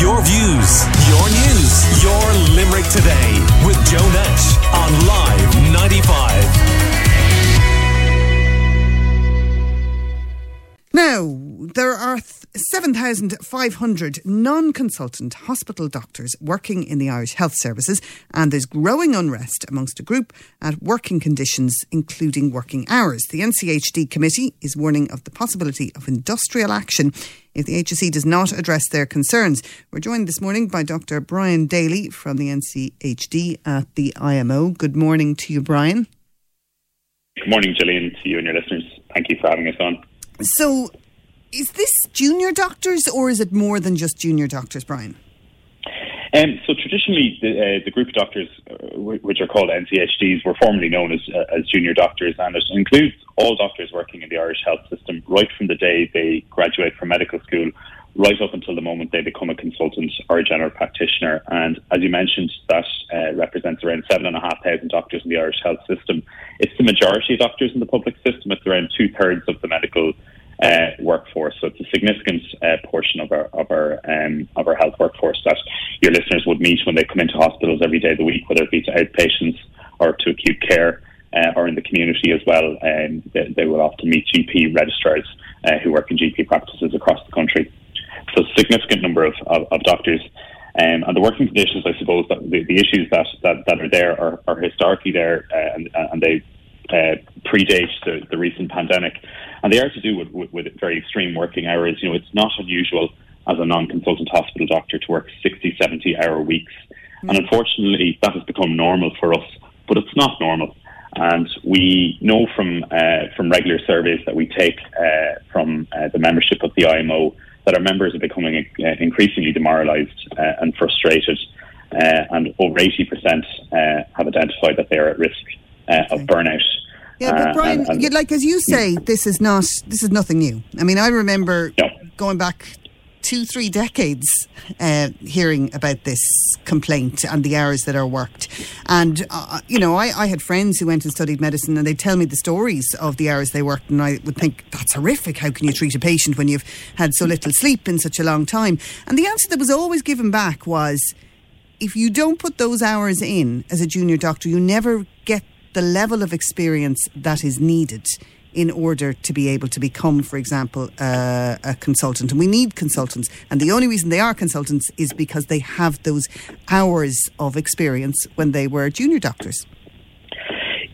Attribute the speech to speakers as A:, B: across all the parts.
A: Your views, your news, your Limerick today with Joe Nash on Live 95.
B: Now, there are 7,500 non consultant hospital doctors working in the Irish Health Services, and there's growing unrest amongst a group at working conditions, including working hours. The NCHD committee is warning of the possibility of industrial action if the HSE does not address their concerns. We're joined this morning by Dr. Brian Daly from the NCHD at the IMO. Good morning to you, Brian.
C: Good morning, Gillian, to you and your listeners. Thank you for having us on.
B: So, is this junior doctors or is it more than just junior doctors, Brian?
C: Um, so traditionally, the, uh, the, group of doctors, uh, which are called NCHDs, were formerly known as, uh, as junior doctors, and it includes all doctors working in the Irish health system right from the day they graduate from medical school, right up until the moment they become a consultant or a general practitioner. And as you mentioned, that uh, represents around seven and a half thousand doctors in the Irish health system. It's the majority of doctors in the public system. It's around two thirds of the medical uh, workforce. So it's a significant uh, portion of our of our um, of our health workforce that your listeners would meet when they come into hospitals every day of the week, whether it be to outpatients or to acute care. Uh, or in the community as well, um, they, they, will often meet GP registrars uh, who work in GP practices across the country. So, significant number of, of, of doctors um, and the working conditions, I suppose, that the, the issues that, that, that, are there are, are historically there uh, and, and, they uh, predate the, the, recent pandemic and they are to do with, with, with very extreme working hours. You know, it's not unusual as a non-consultant hospital doctor to work 60, 70 hour weeks. Mm. And unfortunately, that has become normal for us, but it's not normal. And we know from uh, from regular surveys that we take uh, from uh, the membership of the IMO that our members are becoming uh, increasingly demoralised uh, and frustrated. Uh, and over 80% have identified that they are at risk of burnout.
B: Yeah, but uh, Brian, and, and, like as you say, this is not this is nothing new. I mean, I remember going back two, three decades uh, hearing about this complaint and the hours that are worked. And, uh, you know, I, I, had friends who went and studied medicine and they'd tell me the stories of the hours they worked. And I would think, that's horrific. How can you treat a patient when you've had so little sleep in such a long time? And the answer that was always given back was, if you don't put those hours in as a junior doctor, you never get the level of experience that is needed in order to be able to become, for example, uh, a consultant. And we need consultants. And the only reason they are consultants is because they have those hours of experience when they were junior doctors.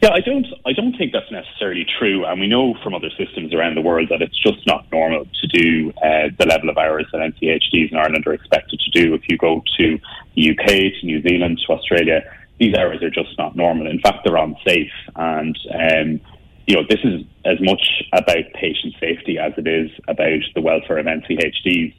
C: Yeah, I don't. I don't think that's necessarily true, and we know from other systems around the world that it's just not normal to do uh, the level of hours that NCHDs in Ireland are expected to do. If you go to the UK, to New Zealand, to Australia, these hours are just not normal. In fact, they're unsafe. And, um, you know, this is as much about patient safety as it is about the welfare of NCHDs.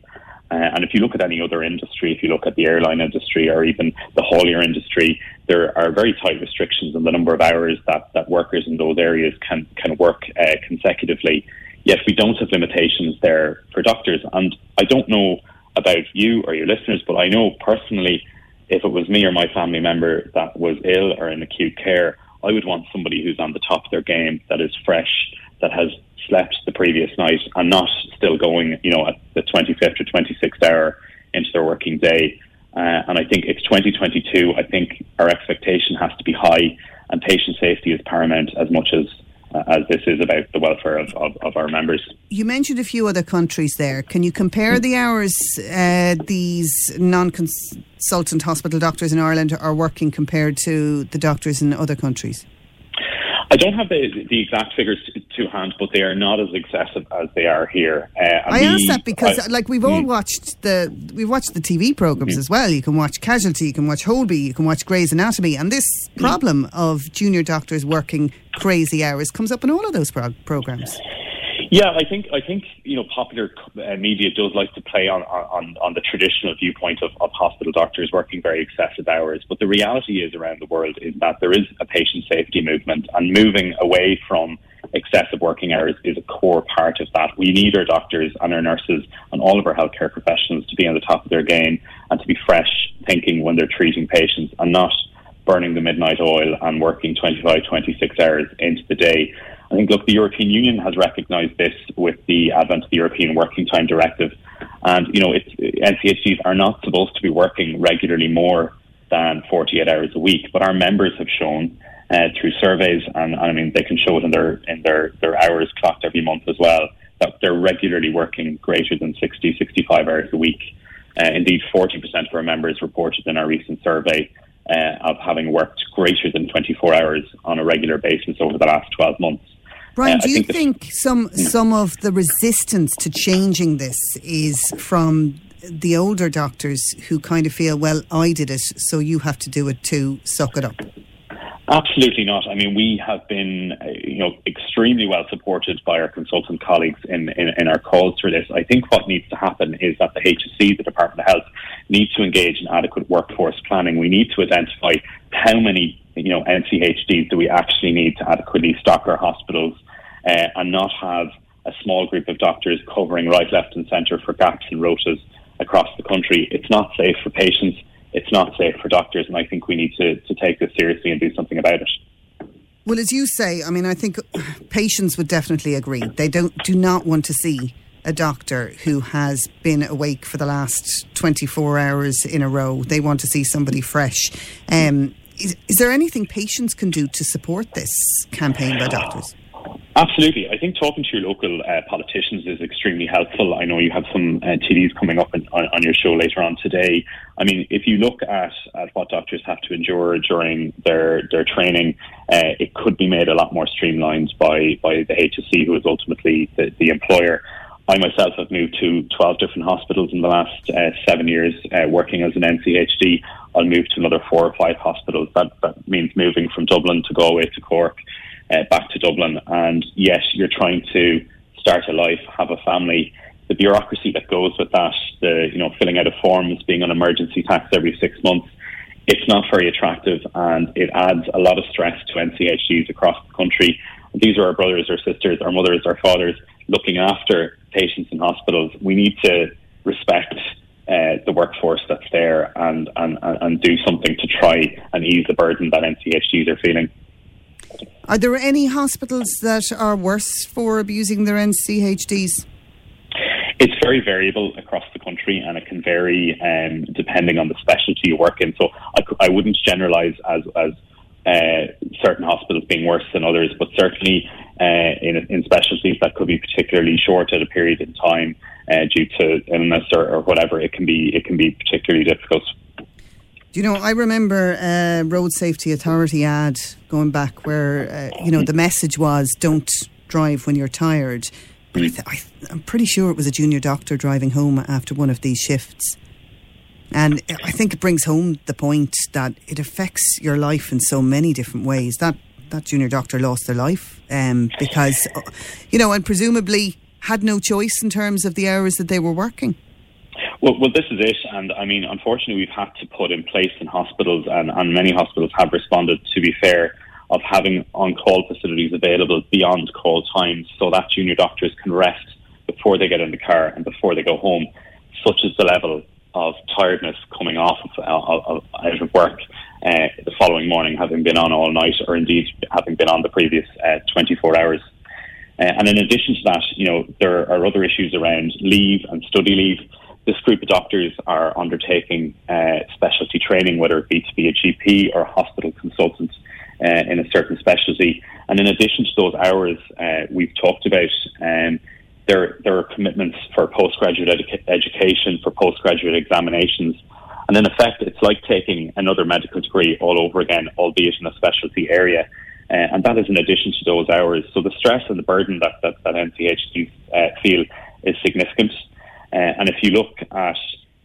C: Uh, and if you look at any other industry, if you look at the airline industry or even the haulier industry, there are very tight restrictions on the number of hours that, that workers in those areas can, can work uh, consecutively. Yet we don't have limitations there for doctors. And I don't know about you or your listeners, but I know personally if it was me or my family member that was ill or in acute care, I would want somebody who's on the top of their game, that is fresh, that has slept the previous night and not still going, you know, at the 25th or 26th hour into their working day. Uh, and I think it's 2022. I think our expectation has to be high, and patient safety is paramount as much as as this is about the welfare of, of, of, our members.
B: You mentioned a few other countries there. Can you compare the hours uh, these non consultant hospital doctors in Ireland are working compared to the doctors in other countries?
C: I don't have the, the exact figures to, to, hand, but they are not as excessive as they are here. Uh,
B: I ask that because, I, like, we've all mm. watched the we've watched the TV programs mm. as well. You can watch Casualty, you can watch Holby, you can watch Grey's Anatomy, and this mm. problem of junior doctors working crazy hours comes up in all of those programs.
C: Yeah, I think I think you know popular uh, media does like to play on on, on the traditional viewpoint of, of hospital doctors working very excessive hours, but the reality is around the world is that there is a patient safety movement, and moving away from excessive working hours is a core part of that. We need our doctors and our nurses and all of our healthcare professionals to be on the top of their game and to be fresh thinking when they're treating patients and not burning the midnight oil and working 25, 26 hours into the day. I think, look, the European Union has recognised this with the advent of the European Working Time Directive, And, you know, it's, NCHDs are not supposed to be working regularly more than 48 hours a week, but our members have shown uh, through surveys, and, and, I mean, they can show it in their, in their, their hours clocked every month as well, that they're regularly working greater than 60, 65 hours a week. Uh, indeed, 40% of our members reported in our recent survey uh, of having worked greater than 24 hours on a regular basis over the last 12 months.
B: Brian, uh, do you think, think some hmm. some of the resistance to changing this is from the older doctors who kind of feel, well, I did it, so you have to do it too, suck it up?
C: Absolutely not. I mean, we have been, uh, you know, extremely well supported by our consultant colleagues in, in, in, our calls for this. I think what needs to happen is that the HSE, the Department of Health, needs to engage in adequate workforce planning. We need to identify how many, you know, NCHDs do we actually need to adequately stock our hospitals uh, and not have a small group of doctors covering right, left, and centre for gaps and rotas across the country. It's not safe for patients it's not safe for doctors, and I think we need to, to take this seriously and do something about it.
B: Well, as you say, I mean, I think patients would definitely agree. They don't do not want to see a doctor who has been awake for the last 24 hours in a row. They want to see somebody fresh. Um, is, is there anything patients can do to support this campaign by doctors?
C: Absolutely. I think talking to your local uh, politicians is extremely helpful. I know you have some uh, TDs coming up in, on, on, your show later on today. I mean, if you look at, at what doctors have to endure during their, their training, uh, it could be made a lot more streamlined by, by the HSE, who is ultimately the, the employer. I myself have moved to 12 different hospitals in the last uh, seven years uh, working as an NCHD. I'll move to another four or five hospitals. That, that means moving from Dublin to Galway to Cork uh, back to Dublin. And yes, you're trying to start a life, have a family. The bureaucracy that goes with that, the you know filling out of forms, being on emergency tax every six months, it's not very attractive, and it adds a lot of stress to NCHDs across the country. These are our brothers, our sisters, our mothers, our fathers looking after patients in hospitals. We need to respect uh, the workforce that's there and, and, and do something to try and ease the burden that NCHDs are feeling.
B: Are there any hospitals that are worse for abusing their NCHDs?
C: It's very variable across the country and it can vary um, depending on the specialty you work in. So I, I wouldn't generalise as, as uh, certain hospitals being worse than others, but certainly uh, in, in specialties that could be particularly short at a period in time uh, due to illness or, or whatever, it can be it can be particularly difficult.
B: You know, I remember a Road Safety Authority ad going back where, uh, you know, the message was don't drive when you're tired. But I th- I am pretty sure it was a junior doctor driving home after one of these shifts. And I think it brings home the point that it affects your life in so many different ways. That that junior doctor lost their life um, because, uh, you know, and presumably had no choice in terms of the hours that they were working.
C: Well, well, this is it. And I mean, unfortunately, we've had to put in place in hospitals, and, and many hospitals have responded, to be fair, of having on call facilities available beyond call times so that junior doctors can rest before they get in the car and before they go home. Such is the level of tiredness coming off of, of, of out of work uh, the following morning, having been on all night, or indeed having been on the previous uh, 24 hours. Uh, and in addition to that, you know, there are other issues around leave and study leave this group of doctors are undertaking uh, specialty training, whether it be to be a GP or a hospital consultant uh, in a certain specialty. And in addition to those hours uh, we've talked about, um, there, there are commitments for postgraduate edu- education, for postgraduate examinations. And in effect, it's like taking another medical degree all over again, albeit in a specialty area. Uh, and that is in addition to those hours. So the stress and the burden that, that, that NCHDs uh, feel is significant. Uh, and if you look at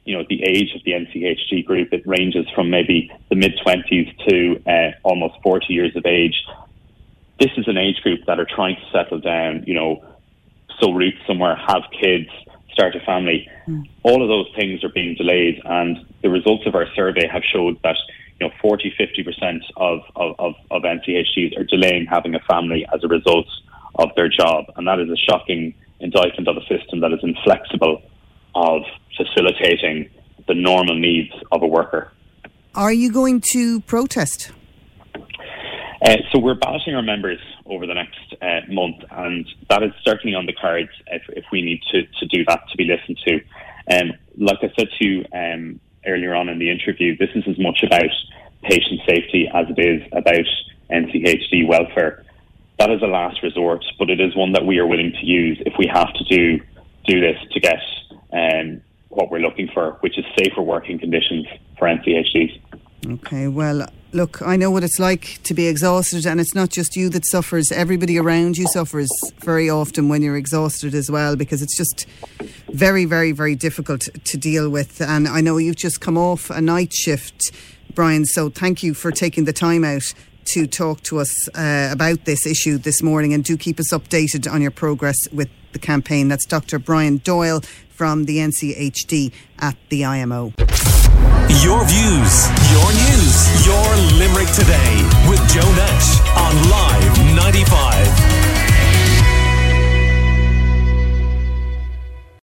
C: you know the age of the NCHD group, it ranges from maybe the mid twenties to uh, almost forty years of age. This is an age group that are trying to settle down, you know, sow roots somewhere, have kids, start a family. Mm. All of those things are being delayed, and the results of our survey have showed that you know 40, 50 percent of, of, of, of NCHDs are delaying having a family as a result of their job, and that is a shocking indictment of a system that is inflexible of facilitating the normal needs of a worker.
B: Are you going to protest?
C: Uh, so we're balloting our members over the next uh, month, and that is certainly on the cards if, if we need to, to do that to be listened to. Um, like I said to you um, earlier on in the interview, this is as much about patient safety as it is about NCHD welfare. That is a last resort, but it is one that we are willing to use if we have to do do this to get um, what we're looking for, which is safer working conditions for NCHDs.
B: Okay, well, look, I know what it's like to be exhausted, and it's not just you that suffers. Everybody around you suffers very often when you're exhausted as well, because it's just very, very, very difficult to deal with. And I know you've just come off a night shift, Brian, so thank you for taking the time out to talk to us uh, about this issue this morning, and do keep us updated on your progress with the campaign. That's Dr. Brian Doyle from the NCHD at the IMO.
A: Your views, your news, your Limerick today with Joe Nash on Live 95.